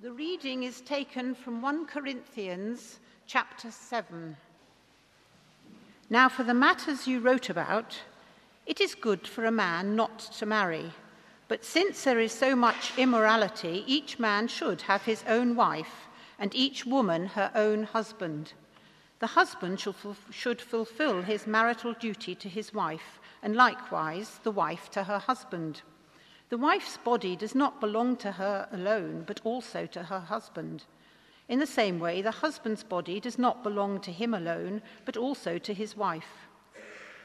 The reading is taken from 1 Corinthians chapter 7. Now, for the matters you wrote about, it is good for a man not to marry. But since there is so much immorality, each man should have his own wife, and each woman her own husband. The husband should fulfill his marital duty to his wife, and likewise the wife to her husband. The wife's body does not belong to her alone, but also to her husband. In the same way, the husband's body does not belong to him alone, but also to his wife.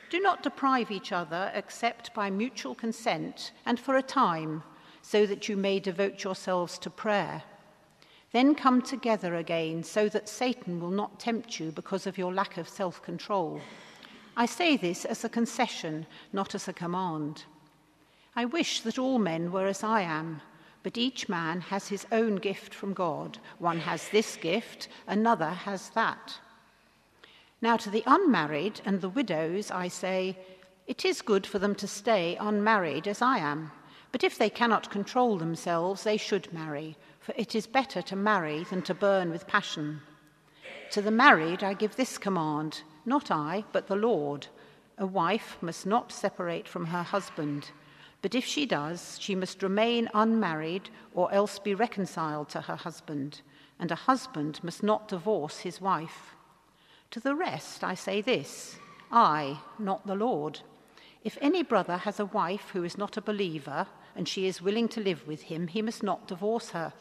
Do not deprive each other except by mutual consent and for a time, so that you may devote yourselves to prayer. Then come together again, so that Satan will not tempt you because of your lack of self control. I say this as a concession, not as a command. I wish that all men were as I am, but each man has his own gift from God. One has this gift, another has that. Now, to the unmarried and the widows, I say, it is good for them to stay unmarried as I am. But if they cannot control themselves, they should marry, for it is better to marry than to burn with passion. To the married, I give this command not I, but the Lord. A wife must not separate from her husband. But if she does, she must remain unmarried or else be reconciled to her husband, and a husband must not divorce his wife. To the rest I say this I, not the Lord. If any brother has a wife who is not a believer, and she is willing to live with him, he must not divorce her.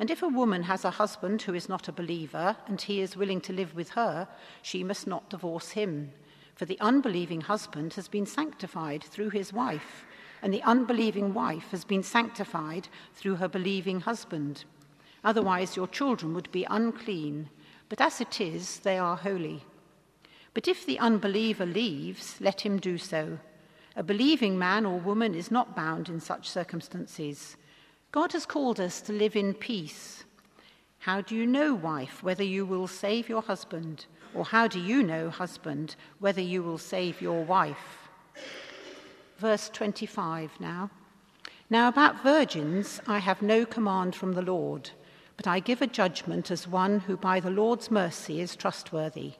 And if a woman has a husband who is not a believer, and he is willing to live with her, she must not divorce him. For the unbelieving husband has been sanctified through his wife and the unbelieving wife has been sanctified through her believing husband. Otherwise, your children would be unclean, but as it is, they are holy. But if the unbeliever leaves, let him do so. A believing man or woman is not bound in such circumstances. God has called us to live in peace. How do you know, wife, whether you will save your husband? Or how do you know, husband, whether you will save your wife? Verse 25 now. Now, about virgins, I have no command from the Lord, but I give a judgment as one who by the Lord's mercy is trustworthy.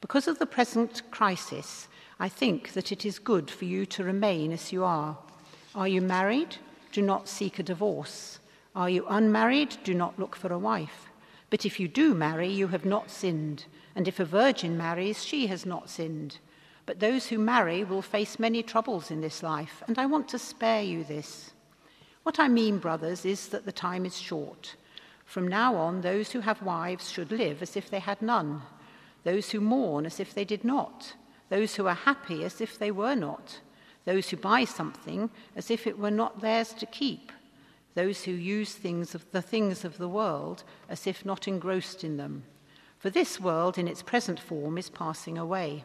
Because of the present crisis, I think that it is good for you to remain as you are. Are you married? Do not seek a divorce. Are you unmarried? Do not look for a wife. But if you do marry, you have not sinned. And if a virgin marries, she has not sinned. But those who marry will face many troubles in this life, and I want to spare you this. What I mean, brothers, is that the time is short. From now on, those who have wives should live as if they had none, those who mourn as if they did not, those who are happy as if they were not, those who buy something as if it were not theirs to keep, those who use things of the things of the world as if not engrossed in them. For this world in its present form is passing away.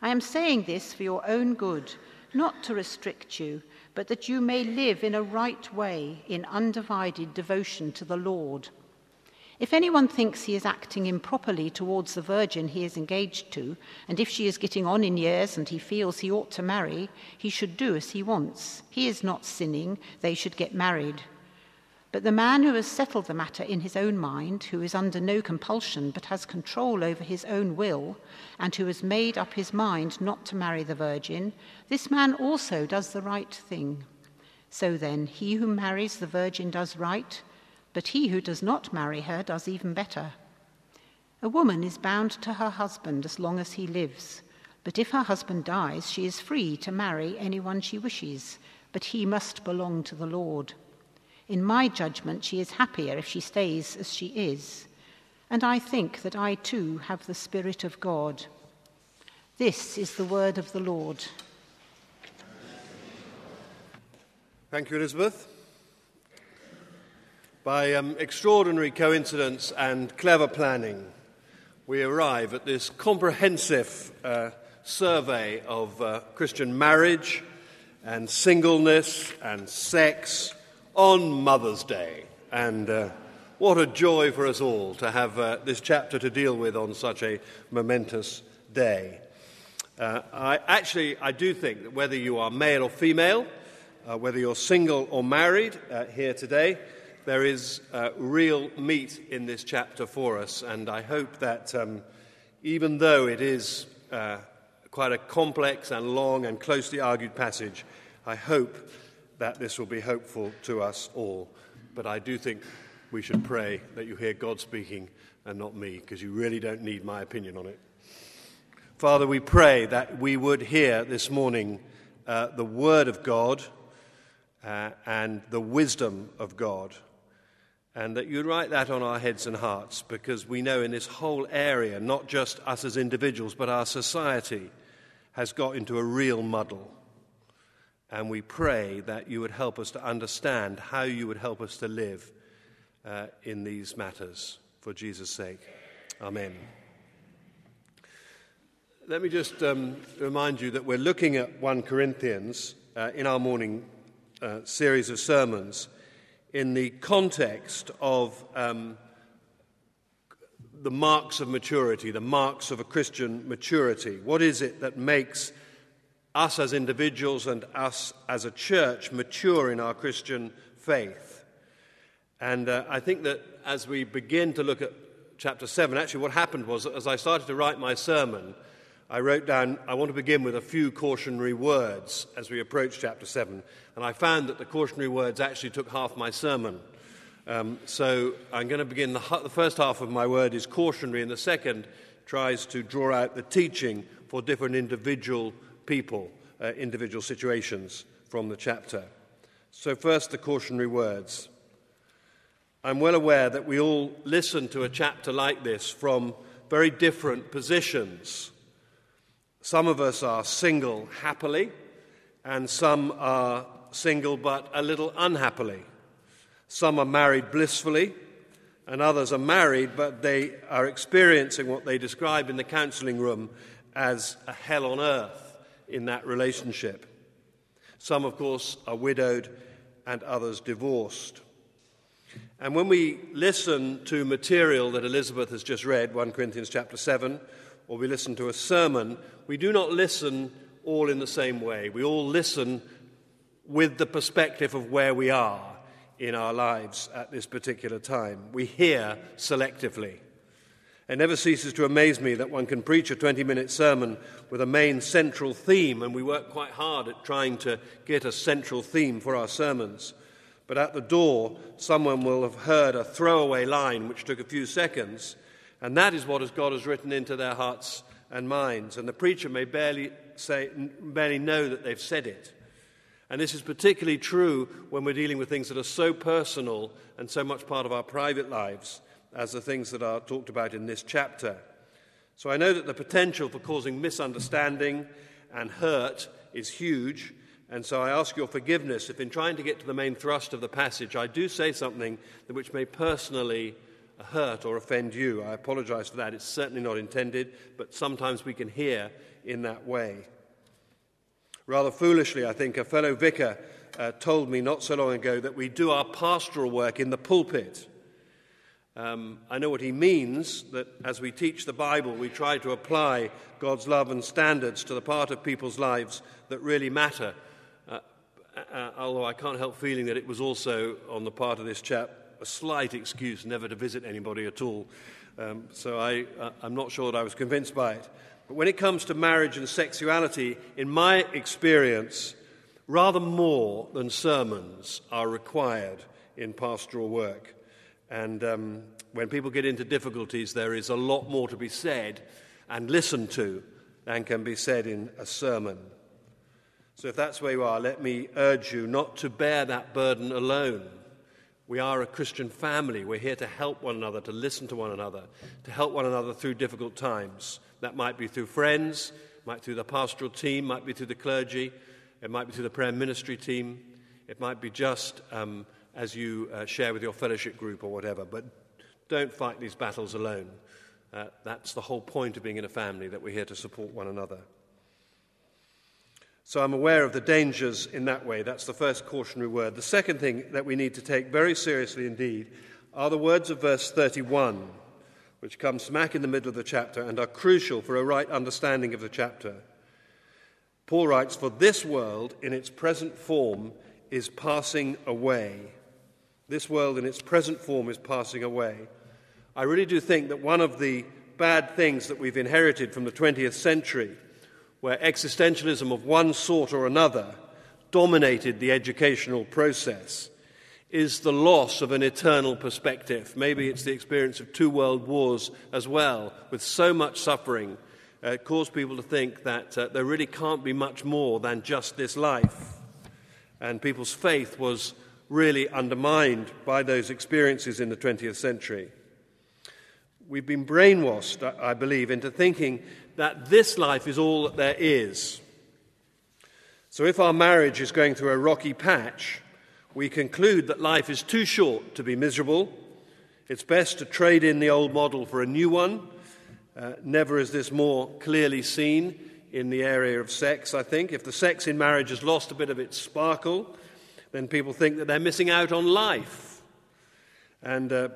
I am saying this for your own good, not to restrict you, but that you may live in a right way in undivided devotion to the Lord. If anyone thinks he is acting improperly towards the virgin he is engaged to, and if she is getting on in years and he feels he ought to marry, he should do as he wants. He is not sinning, they should get married. But the man who has settled the matter in his own mind, who is under no compulsion but has control over his own will, and who has made up his mind not to marry the virgin, this man also does the right thing. So then, he who marries the virgin does right, but he who does not marry her does even better. A woman is bound to her husband as long as he lives, but if her husband dies, she is free to marry anyone she wishes, but he must belong to the Lord. In my judgment, she is happier if she stays as she is. And I think that I too have the Spirit of God. This is the word of the Lord. Thank you, Elizabeth. By um, extraordinary coincidence and clever planning, we arrive at this comprehensive uh, survey of uh, Christian marriage and singleness and sex on Mother's Day. And uh, what a joy for us all to have uh, this chapter to deal with on such a momentous day. Uh, I, actually, I do think that whether you are male or female, uh, whether you're single or married here today, there is uh, real meat in this chapter for us, and I hope that um, even though it is uh, quite a complex and long and closely argued passage, I hope that this will be hopeful to us all. But I do think we should pray that you hear God speaking and not me, because you really don't need my opinion on it. Father, we pray that we would hear this morning uh, the word of God uh, and the wisdom of God and that you'd write that on our heads and hearts because we know in this whole area, not just us as individuals, but our society has got into a real muddle. And we pray that you would help us to understand how you would help us to live uh, in these matters for Jesus' sake. Amen. Let me just um, remind you that we're looking at 1 Corinthians uh, in our morning uh, series of sermons in the context of um, the marks of maturity, the marks of a Christian maturity. What is it that makes us as individuals and us as a church mature in our Christian faith? And uh, I think that as we begin to look at chapter 7, actually, what happened was as I started to write my sermon, I wrote down, I want to begin with a few cautionary words as we approach chapter 7. And I found that the cautionary words actually took half my sermon. Um, so I'm going to begin, the, the first half of my word is cautionary, and the second tries to draw out the teaching for different individual people, uh, individual situations from the chapter. So, first, the cautionary words. I'm well aware that we all listen to a chapter like this from very different positions. Some of us are single happily, and some are single but a little unhappily. Some are married blissfully, and others are married, but they are experiencing what they describe in the counseling room as a hell on earth in that relationship. Some, of course, are widowed, and others divorced. And when we listen to material that Elizabeth has just read, 1 Corinthians chapter 7, or we listen to a sermon, we do not listen all in the same way. We all listen with the perspective of where we are in our lives at this particular time. We hear selectively. It never ceases to amaze me that one can preach a 20 minute sermon with a main central theme, and we work quite hard at trying to get a central theme for our sermons. But at the door, someone will have heard a throwaway line which took a few seconds and that is what God has written into their hearts and minds. And the preacher may barely, say, barely know that they've said it. And this is particularly true when we're dealing with things that are so personal and so much part of our private lives as the things that are talked about in this chapter. So I know that the potential for causing misunderstanding and hurt is huge. And so I ask your forgiveness if, in trying to get to the main thrust of the passage, I do say something which may personally hurt or offend you. I apologize for that. It's certainly not intended, but sometimes we can hear in that way. Rather foolishly, I think, a fellow vicar uh, told me not so long ago that we do our pastoral work in the pulpit. Um, I know what he means that as we teach the Bible, we try to apply God's love and standards to the part of people's lives that really matter. Uh, uh, although I can't help feeling that it was also on the part of this chap a slight excuse never to visit anybody at all. Um, so I, uh, I'm not sure that I was convinced by it. But when it comes to marriage and sexuality, in my experience, rather more than sermons are required in pastoral work. And um, when people get into difficulties, there is a lot more to be said and listened to than can be said in a sermon. So, if that's where you are, let me urge you not to bear that burden alone. We are a Christian family. We're here to help one another, to listen to one another, to help one another through difficult times. That might be through friends, might be through the pastoral team, might be through the clergy, it might be through the prayer ministry team, it might be just um, as you uh, share with your fellowship group or whatever. But don't fight these battles alone. Uh, that's the whole point of being in a family, that we're here to support one another. So I'm aware of the dangers in that way. That's the first cautionary word. The second thing that we need to take very seriously indeed are the words of verse 31, which come smack in the middle of the chapter and are crucial for a right understanding of the chapter. Paul writes, For this world in its present form is passing away. This world in its present form is passing away. I really do think that one of the bad things that we've inherited from the 20th century, where existentialism of one sort or another dominated the educational process, is the loss of an eternal perspective. Maybe it's the experience of two world wars as well, with so much suffering, uh, caused people to think that uh, there really can't be much more than just this life. And people's faith was really undermined by those experiences in the 20th century. We've been brainwashed, I believe, into thinking that this life is all that there is. So if our marriage is going through a rocky patch, we conclude that life is too short to be miserable. It's best to trade in the old model for a new one. Uh, never is this more clearly seen in the area of sex, I think. If the sex in marriage has lost a bit of its sparkle, then people think that they're missing out on life. And uh,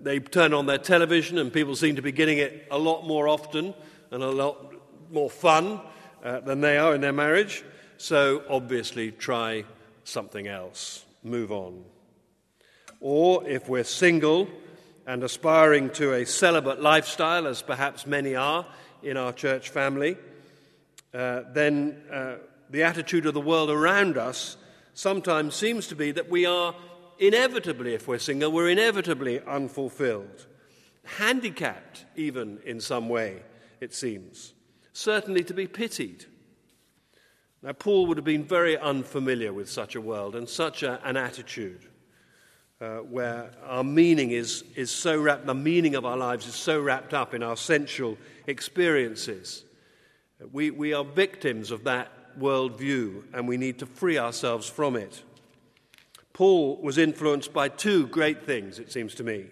they turn on their television, and people seem to be getting it a lot more often and a lot more fun uh, than they are in their marriage. So, obviously, try something else. Move on. Or if we're single and aspiring to a celibate lifestyle, as perhaps many are in our church family, uh, then uh, the attitude of the world around us sometimes seems to be that we are inevitably, if we're single, we're inevitably unfulfilled, handicapped even in some way, it seems, certainly to be pitied. Now, Paul would have been very unfamiliar with such a world and such a, an attitude. Uh, where our meaning is, is so wrapped, the meaning of our lives is so wrapped up in our sensual experiences. We, we are victims of that worldview and we need to free ourselves from it. Paul was influenced by two great things, it seems to me.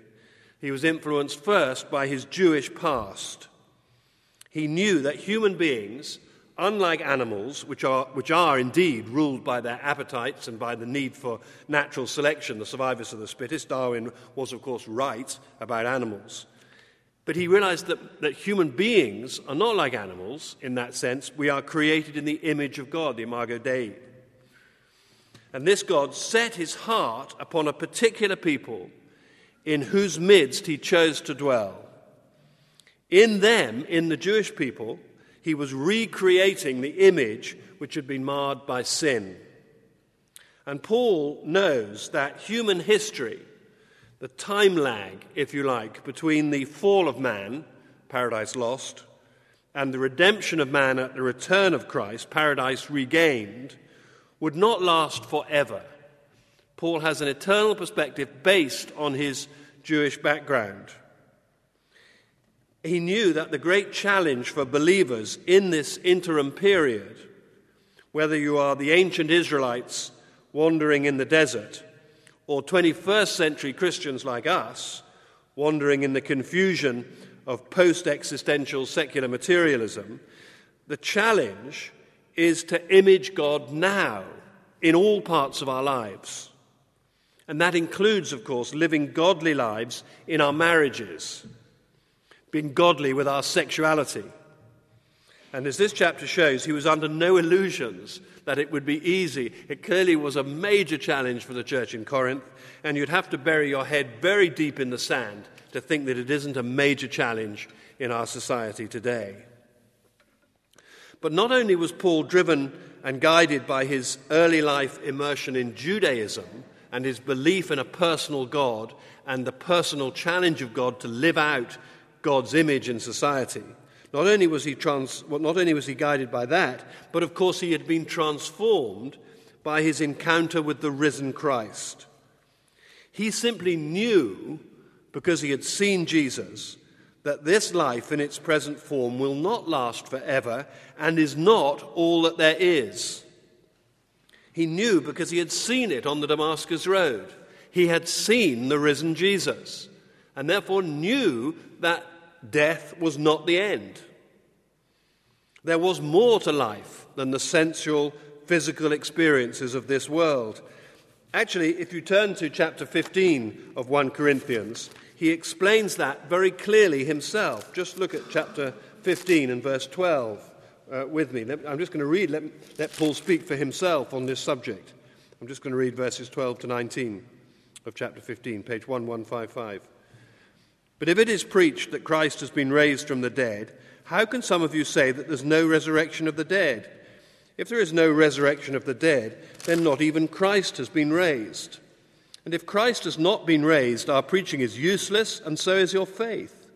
He was influenced first by his Jewish past. He knew that human beings, unlike animals, which are, which are indeed ruled by their appetites and by the need for natural selection, the survivors of the fittest, Darwin was, of course, right about animals. But he realized that, that human beings are not like animals in that sense. We are created in the image of God, the Imago Dei. And this God set his heart upon a particular people in whose midst he chose to dwell. In them, in the Jewish people, he was recreating the image which had been marred by sin. And Paul knows that human history the time lag, if you like, between the fall of man, paradise lost, and the redemption of man at the return of Christ, paradise regained, would not last forever. Paul has an eternal perspective based on his Jewish background. He knew that the great challenge for believers in this interim period, whether you are the ancient Israelites wandering in the desert, or 21st century Christians like us wandering in the confusion of post existential secular materialism, the challenge is to image God now in all parts of our lives. And that includes, of course, living godly lives in our marriages, being godly with our sexuality. And as this chapter shows, he was under no illusions that it would be easy. It clearly was a major challenge for the church in Corinth, and you'd have to bury your head very deep in the sand to think that it isn't a major challenge in our society today. But not only was Paul driven and guided by his early life immersion in Judaism and his belief in a personal God and the personal challenge of God to live out God's image in society. Not only was he, trans, well, not only was he guided by that, but of course he had been transformed by his encounter with the risen Christ. He simply knew, because he had seen Jesus, that this life in its present form will not last forever and is not all that there is. He knew because he had seen it on the Damascus Road. He had seen the risen Jesus and therefore knew that death was not the end. There was more to life than the sensual, physical experiences of this world. Actually, if you turn to chapter 15 of 1 Corinthians, he explains that very clearly himself. Just look at chapter 15 and verse 12 uh, with me. Let, I'm just going to read, let, let Paul speak for himself on this subject. I'm just going to read verses 12 to 19 of chapter 15, page 1155. But if it is preached that Christ has been raised from the dead, how can some of you say that there's no resurrection of the dead? If there is no resurrection of the dead, then not even Christ has been raised. And if Christ has not been raised, our preaching is useless, and so is your faith.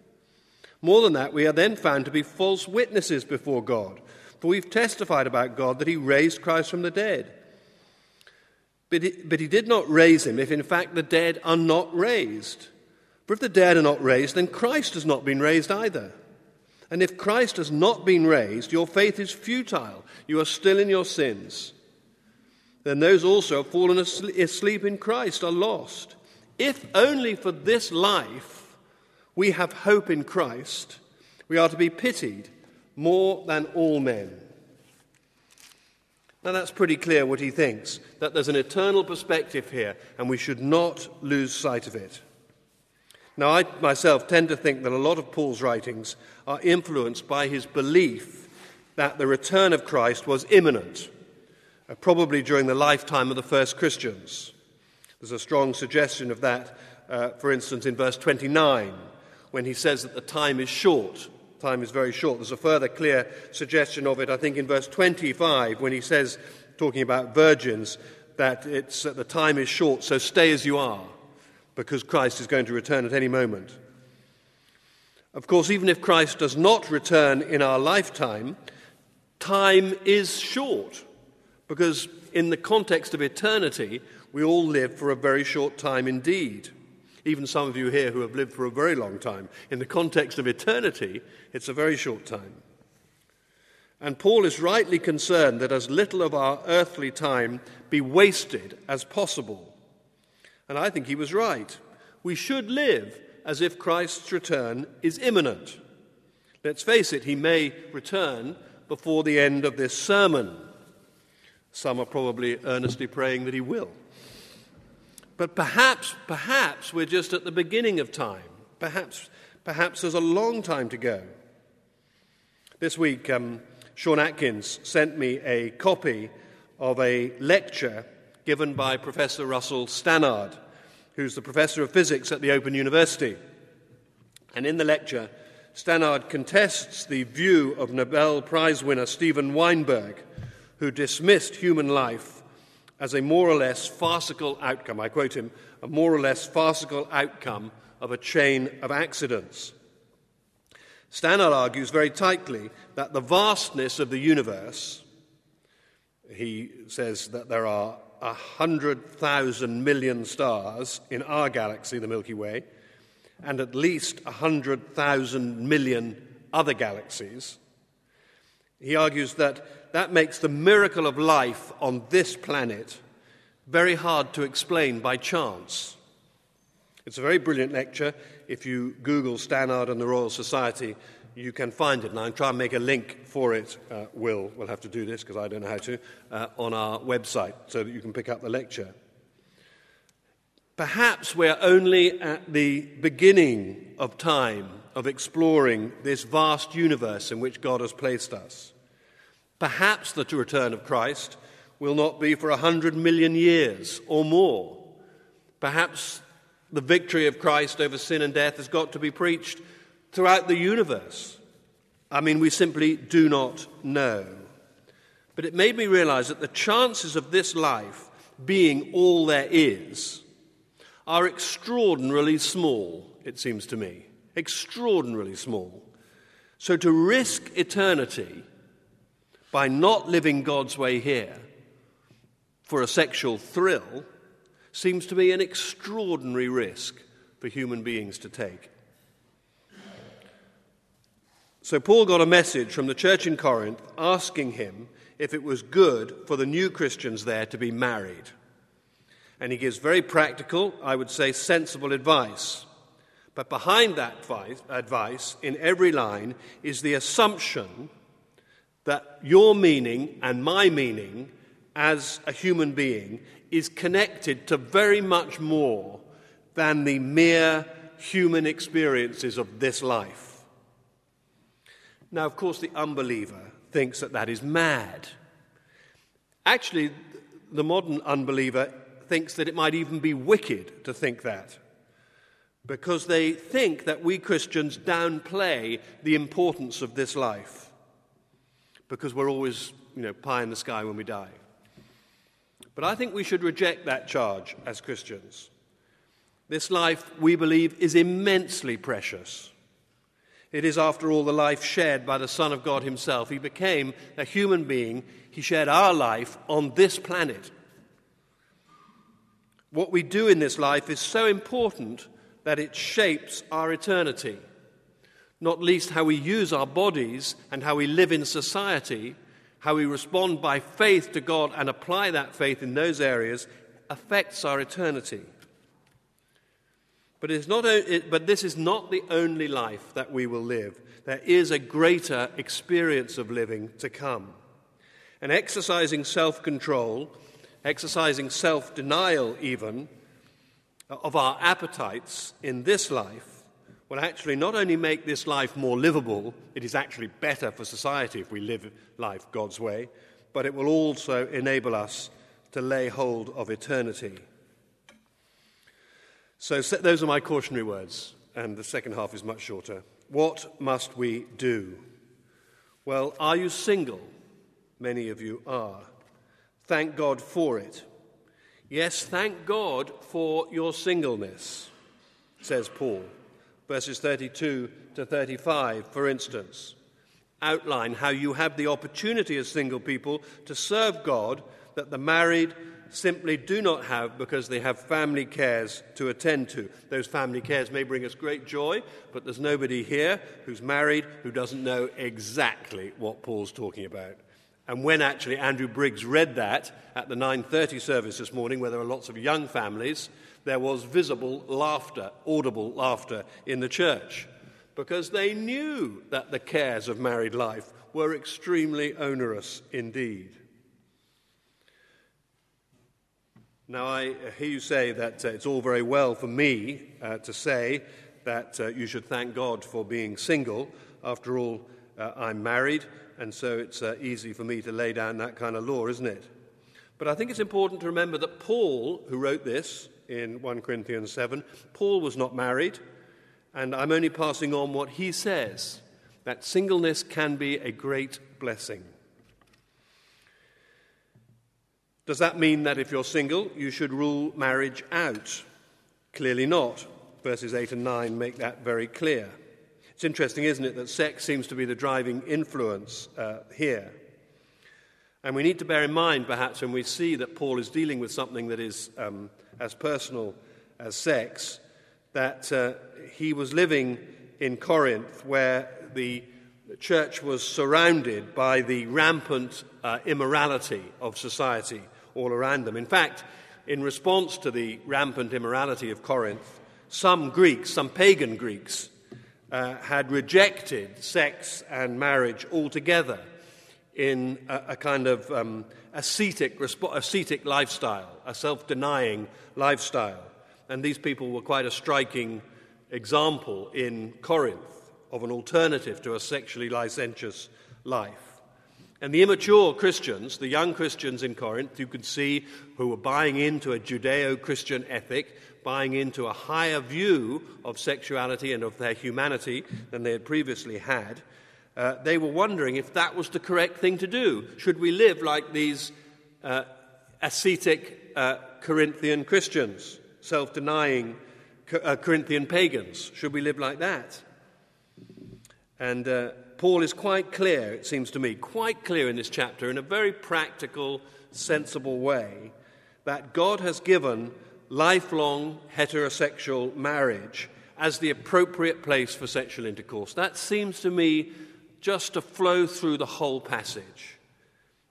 More than that, we are then found to be false witnesses before God, for we've testified about God that He raised Christ from the dead. But he, but he did not raise him if, in fact, the dead are not raised. For if the dead are not raised, then Christ has not been raised either. And if Christ has not been raised, your faith is futile. You are still in your sins then those also have fallen asleep in Christ are lost. If only for this life we have hope in Christ, we are to be pitied more than all men. Now, that's pretty clear what he thinks that there's an eternal perspective here, and we should not lose sight of it. Now, I myself tend to think that a lot of Paul's writings are influenced by his belief that the return of Christ was imminent uh, probably during the lifetime of the first Christians. There's a strong suggestion of that, uh, for instance, in verse 29, when he says that the time is short. Time is very short. There's a further clear suggestion of it, I think, in verse 25, when he says, talking about virgins, that it's, uh, the time is short, so stay as you are, because Christ is going to return at any moment. Of course, even if Christ does not return in our lifetime, time is short. Because in the context of eternity, we all live for a very short time indeed. Even some of you here who have lived for a very long time. In the context of eternity, it's a very short time. And Paul is rightly concerned that as little of our earthly time be wasted as possible. And I think he was right. We should live as if Christ's return is imminent. Let's face it, he may return before the end of this sermon. Some are probably earnestly praying that he will. But perhaps, perhaps we're just at the beginning of time. Perhaps, perhaps there's a long time to go. This week, um, Sean Atkins sent me a copy of a lecture given by Professor Russell Stannard, who's the professor of physics at the Open University. And in the lecture, Stannard contests the view of Nobel Prize winner Steven Weinberg who dismissed human life as a more or less farcical outcome. I quote him a more or less farcical outcome of a chain of accidents. Stannard argues very tightly that the vastness of the universe, he says that there are a hundred thousand million stars in our galaxy, the Milky Way, and at least a hundred thousand million other galaxies. He argues that that makes the miracle of life on this planet very hard to explain by chance. It's a very brilliant lecture. If you Google Stannard and the Royal Society, you can find it. And I'll try and make a link for it, uh, Will. We'll have to do this because I don't know how to, uh, on our website so that you can pick up the lecture. Perhaps we're only at the beginning of time of exploring this vast universe in which God has placed us. Perhaps the return of Christ will not be for a hundred million years or more. Perhaps the victory of Christ over sin and death has got to be preached throughout the universe. I mean, we simply do not know. But it made me realize that the chances of this life being all there is are extraordinarily small, it seems to me. Extraordinarily small. So to risk eternity by not living God's way here for a sexual thrill seems to be an extraordinary risk for human beings to take. So, Paul got a message from the church in Corinth asking him if it was good for the new Christians there to be married. And he gives very practical, I would say sensible advice. But behind that advice, in every line, is the assumption that your meaning and my meaning as a human being is connected to very much more than the mere human experiences of this life. Now, of course, the unbeliever thinks that that is mad. Actually, the modern unbeliever thinks that it might even be wicked to think that because they think that we Christians downplay the importance of this life because we're always, you know, pie in the sky when we die. But I think we should reject that charge as Christians. This life, we believe, is immensely precious. It is, after all, the life shared by the Son of God Himself. He became a human being, He shared our life on this planet. What we do in this life is so important that it shapes our eternity, not least how we use our bodies and how we live in society, how we respond by faith to God and apply that faith in those areas affects our eternity. But, it's not, but this is not the only life that we will live. There is a greater experience of living to come. And exercising self control, exercising self denial, even, uh, of our appetites in this life will actually not only make this life more livable, it is actually better for society if we live life God's way, but it will also enable us to lay hold of eternity. So, those are my cautionary words, and the second half is much shorter. What must we do? Well, are you single? Many of you are. Thank God for it. Yes, thank God for your singleness, says Paul. Verses 32 to 35, for instance, outline how you have the opportunity as single people to serve God that the married simply do not have because they have family cares to attend to. Those family cares may bring us great joy, but there's nobody here who's married who doesn't know exactly what Paul's talking about. And when actually Andrew Briggs read that at the 9:30 service this morning where there were lots of young families, there was visible laughter, audible laughter in the church because they knew that the cares of married life were extremely onerous indeed. Now, I hear you say that uh, it's all very well for me uh, to say that uh, you should thank God for being single. After all, uh, I'm married and so it's uh, easy for me to lay down that kind of law, isn't it? But I think it's important to remember that Paul, who wrote this in 1 Corinthians 7, Paul was not married, and I'm only passing on what he says that singleness can be a great blessing. Does that mean that if you're single, you should rule marriage out? Clearly not. Verses 8 and 9 make that very clear. It's interesting, isn't it, that sex seems to be the driving influence uh, here. And we need to bear in mind, perhaps, when we see that Paul is dealing with something that is um, as personal as sex, that uh, he was living in Corinth where the church was surrounded by the rampant uh, immorality of society all around them. In fact, in response to the rampant immorality of Corinth, some Greeks, some pagan Greeks, uh, had rejected sex and marriage altogether in a, a kind of um, ascetic, ascetic lifestyle, a self denying lifestyle. And these people were quite a striking example in Corinth of an alternative to a sexually licentious life. And the immature Christians, the young Christians in Corinth, you could see who were buying into a Judeo Christian ethic, buying into a higher view of sexuality and of their humanity than they had previously had, uh, they were wondering if that was the correct thing to do. Should we live like these uh, ascetic uh, Corinthian Christians, self denying uh, Corinthian pagans? Should we live like that? And uh, Paul is quite clear, it seems to me, quite clear in this chapter, in a very practical, sensible way, that God has given lifelong heterosexual marriage as the appropriate place for sexual intercourse. That seems to me just to flow through the whole passage.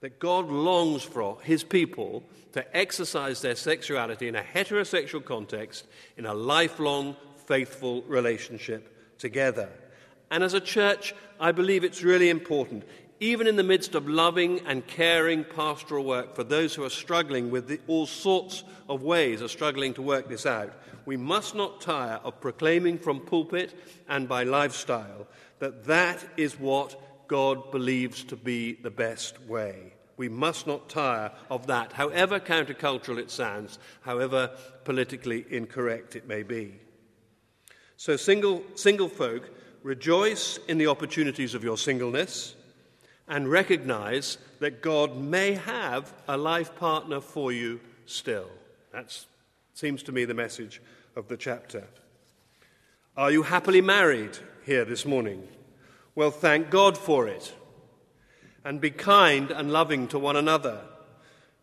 that God longs for his people to exercise their sexuality in a heterosexual context in a lifelong, faithful relationship together. And as a church, I believe it's really important, even in the midst of loving and caring pastoral work for those who are struggling with the, all sorts of ways of struggling to work this out, we must not tire of proclaiming from pulpit and by lifestyle that that is what God believes to be the best way. We must not tire of that, however countercultural it sounds, however politically incorrect it may be. So, single, single folk, rejoice in the opportunities of your singleness and recognize that God may have a life partner for you still. That seems to me the message of the chapter. Are you happily married here this morning? Well, thank God for it. And be kind and loving to one another.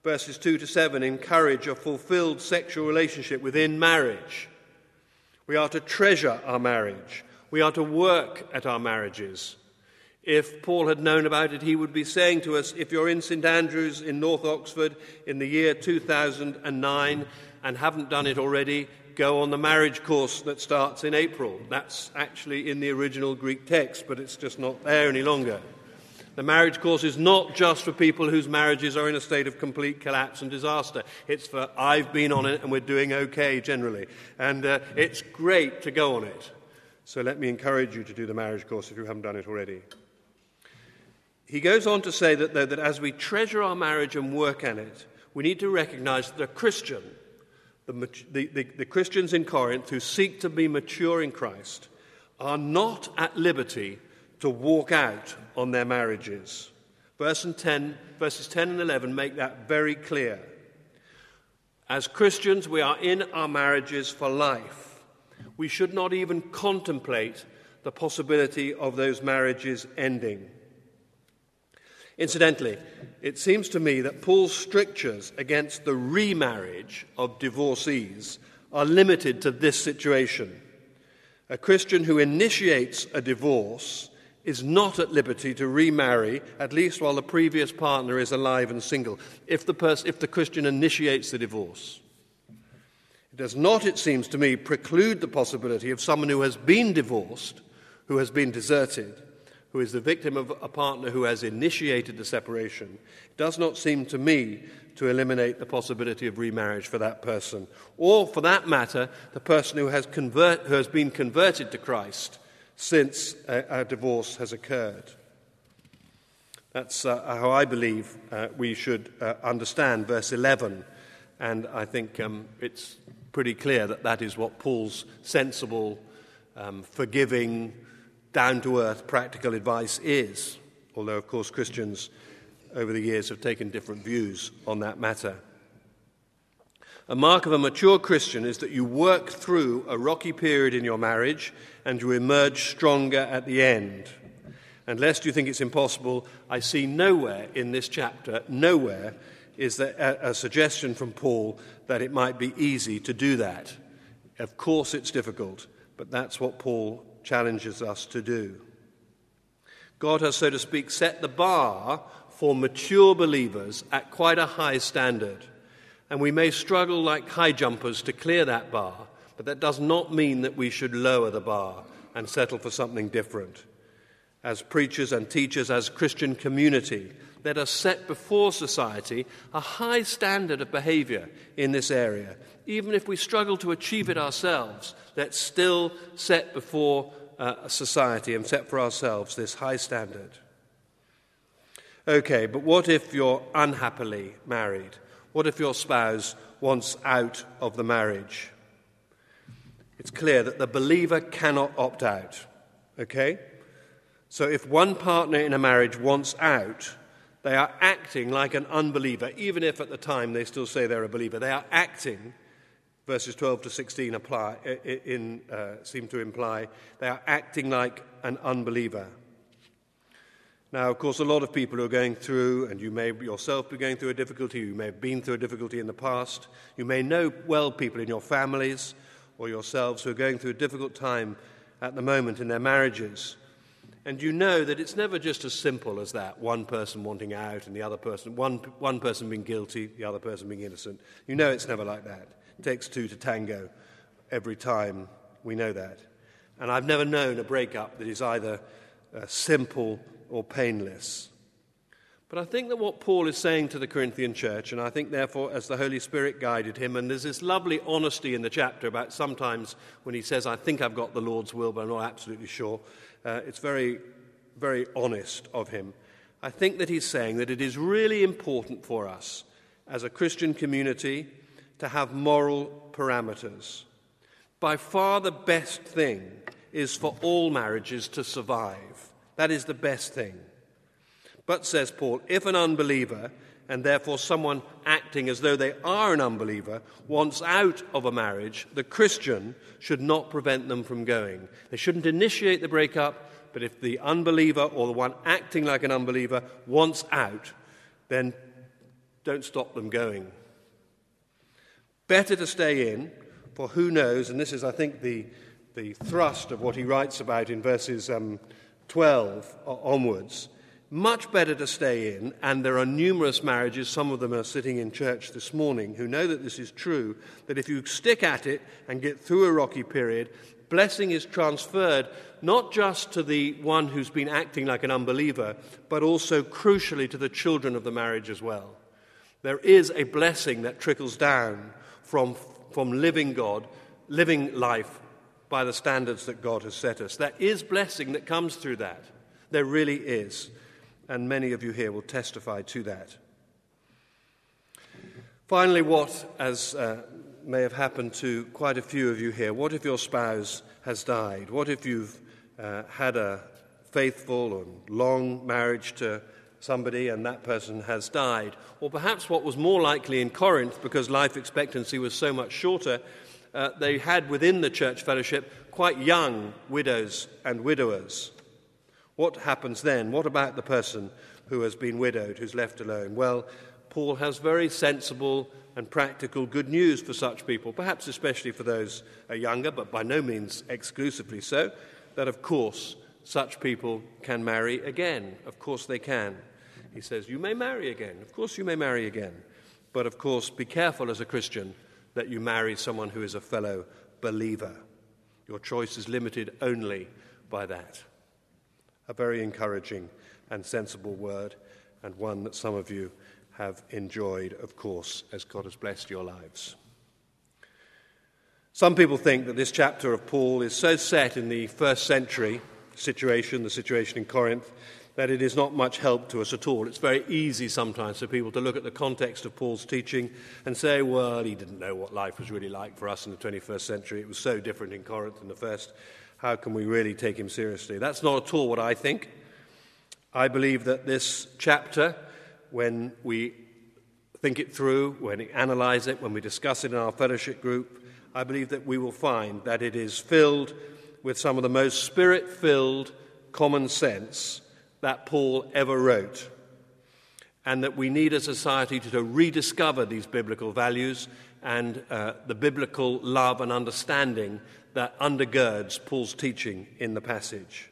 Verses 2 to 7 encourage a fulfilled sexual relationship within marriage. We are to treasure our marriage. We are to work at our marriages. If Paul had known about it, he would be saying to us if you're in St Andrews in North Oxford in the year 2009 and haven't done it already, go on the marriage course that starts in April. That's actually in the original Greek text, but it's just not there any longer. The marriage course is not just for people whose marriages are in a state of complete collapse and disaster. It's for I've been on it and we're doing okay generally. And uh, it's great to go on it. So let me encourage you to do the marriage course if you haven't done it already. He goes on to say that, though, that as we treasure our marriage and work at it, we need to recognize that a Christian the, the, the, Christians in Corinth who seek to be mature in Christ are not at liberty to walk out on their marriages. Verse 10, verses 10 and 11 make that very clear. As Christians, we are in our marriages for life. We should not even contemplate the possibility of those marriages ending. Incidentally, it seems to me that Paul's strictures against the remarriage of divorcees are limited to this situation. A Christian who initiates a divorce is not at liberty to remarry, at least while the previous partner is alive and single, if the, pers- if the Christian initiates the divorce. Does not, it seems to me, preclude the possibility of someone who has been divorced, who has been deserted, who is the victim of a partner who has initiated the separation, does not seem to me to eliminate the possibility of remarriage for that person. Or, for that matter, the person who has, convert, who has been converted to Christ since a, a divorce has occurred. That's uh, how I believe uh, we should uh, understand verse 11. And I think um, it's pretty clear that that is what Paul's sensible, um, forgiving, down to earth practical advice is, although, of course, Christians over the years have taken different views on that matter. A mark of a mature Christian is that you work through a rocky period in your marriage and you emerge stronger at the end. And lest you think it's impossible, I see nowhere in this chapter, nowhere is a suggestion from Paul that it might be easy to do that. Of course, it's difficult, but that's what Paul challenges us to do. God has, so to speak, set the bar for mature believers at quite a high standard. And we may struggle like high jumpers to clear that bar, but that does not mean that we should lower the bar and settle for something different. As preachers and teachers, as Christian community, let us set before society a high standard of behavior in this area. Even if we struggle to achieve it ourselves, let's still set before uh, society and set for ourselves this high standard. Okay, but what if you're unhappily married? What if your spouse wants out of the marriage? It's clear that the believer cannot opt out. Okay? So if one partner in a marriage wants out, they are acting like an unbeliever, even if at the time they still say they're a believer. They are acting verses 12 to 16 apply, in, uh, seem to imply they are acting like an unbeliever. Now, of course, a lot of people who are going through, and you may yourself be going through a difficulty, you may have been through a difficulty in the past, you may know well people in your families or yourselves who are going through a difficult time at the moment in their marriages. And you know that it's never just as simple as that one person wanting out and the other person, one, one person being guilty, the other person being innocent. You know it's never like that. It takes two to tango every time. We know that. And I've never known a breakup that is either uh, simple or painless. But I think that what Paul is saying to the Corinthian church, and I think therefore as the Holy Spirit guided him, and there's this lovely honesty in the chapter about sometimes when he says, I think I've got the Lord's will, but I'm not absolutely sure. Uh, it's very, very honest of him. I think that he's saying that it is really important for us as a Christian community to have moral parameters. By far the best thing is for all marriages to survive. That is the best thing. But, says Paul, if an unbeliever, and therefore someone acting as though they are an unbeliever, wants out of a marriage, the Christian should not prevent them from going. They shouldn't initiate the breakup, but if the unbeliever or the one acting like an unbeliever wants out, then don't stop them going. Better to stay in, for who knows, and this is, I think, the, the thrust of what he writes about in verses um, 12 onwards much better to stay in, and there are numerous marriages, some of them are sitting in church this morning, who know that this is true, that if you stick at it and get through a rocky period, blessing is transferred not just to the one who's been acting like an unbeliever, but also crucially to the children of the marriage as well. There is a blessing that trickles down from, from living God, living life by the standards that God has set us. There is blessing that comes through that. There really is and many of you here will testify to that. Finally, what, as uh, may have happened to quite a few of you here, what if your spouse has died? What if you've uh, had a faithful and long marriage to somebody and that person has died? Or perhaps what was more likely in Corinth, because life expectancy was so much shorter, uh, they had within the church fellowship quite young widows and widowers. What happens then? What about the person who has been widowed, who's left alone? Well, Paul has very sensible and practical good news for such people, perhaps especially for those younger, but by no means exclusively so, that of course such people can marry again. Of course they can. He says, You may marry again. Of course you may marry again. But of course, be careful as a Christian that you marry someone who is a fellow believer. Your choice is limited only by that a very encouraging and sensible word, and one that some of you have enjoyed, of course, as God has blessed your lives. Some people think that this chapter of Paul is so set in the first century situation, the situation in Corinth, that it is not much help to us at all. It's very easy sometimes for people to look at the context of Paul's teaching and say, well, he didn't know what life was really like for us in the 21st century. It was so different in Corinth in the first how can we really take him seriously? That's not at all what I think. I believe that this chapter, when we think it through, when we analyze it, when we discuss it in our fellowship group, I believe that we will find that it is filled with some of the most spirit filled common sense that Paul ever wrote. And that we need a society to, to rediscover these biblical values and uh, the biblical love and understanding that undergirds Paul's teaching in the passage.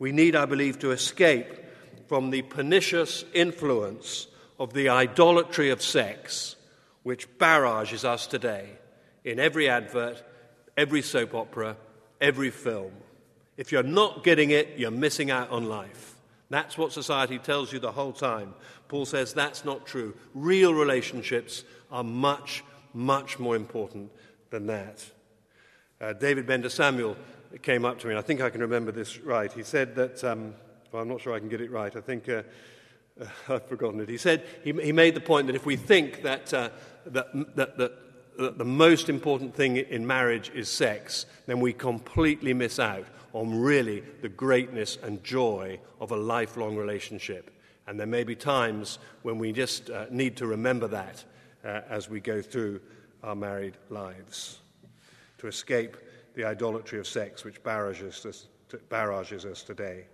We need, I believe, to escape from the pernicious influence of the idolatry of sex, which barrages us today in every advert, every soap opera, every film. If you're not getting it, you're missing out on life. That's what society tells you the whole time. Paul says that's not true. Real relationships are much, much more important than that. Uh, David Bender Samuel came up to me, and I think I can remember this right. He said that, um, well, I'm not sure I can get it right. I think uh, uh, I've forgotten it. He said, he, he, made the point that if we think that, uh, that, that, that, the most important thing in marriage is sex, then we completely miss out on really the greatness and joy of a lifelong relationship. And there may be times when we just uh, need to remember that uh, as we go through our married lives to escape the idolatry of sex which barrages us, barrages us today.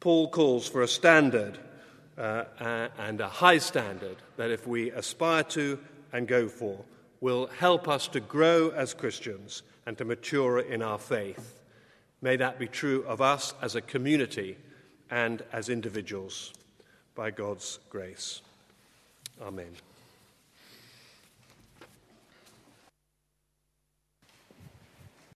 Paul calls for a standard uh, and a high standard that if we aspire to and go for, will help us to grow as Christians and to mature in our faith. May that be true of us as a community and as individuals by God's grace. Amen.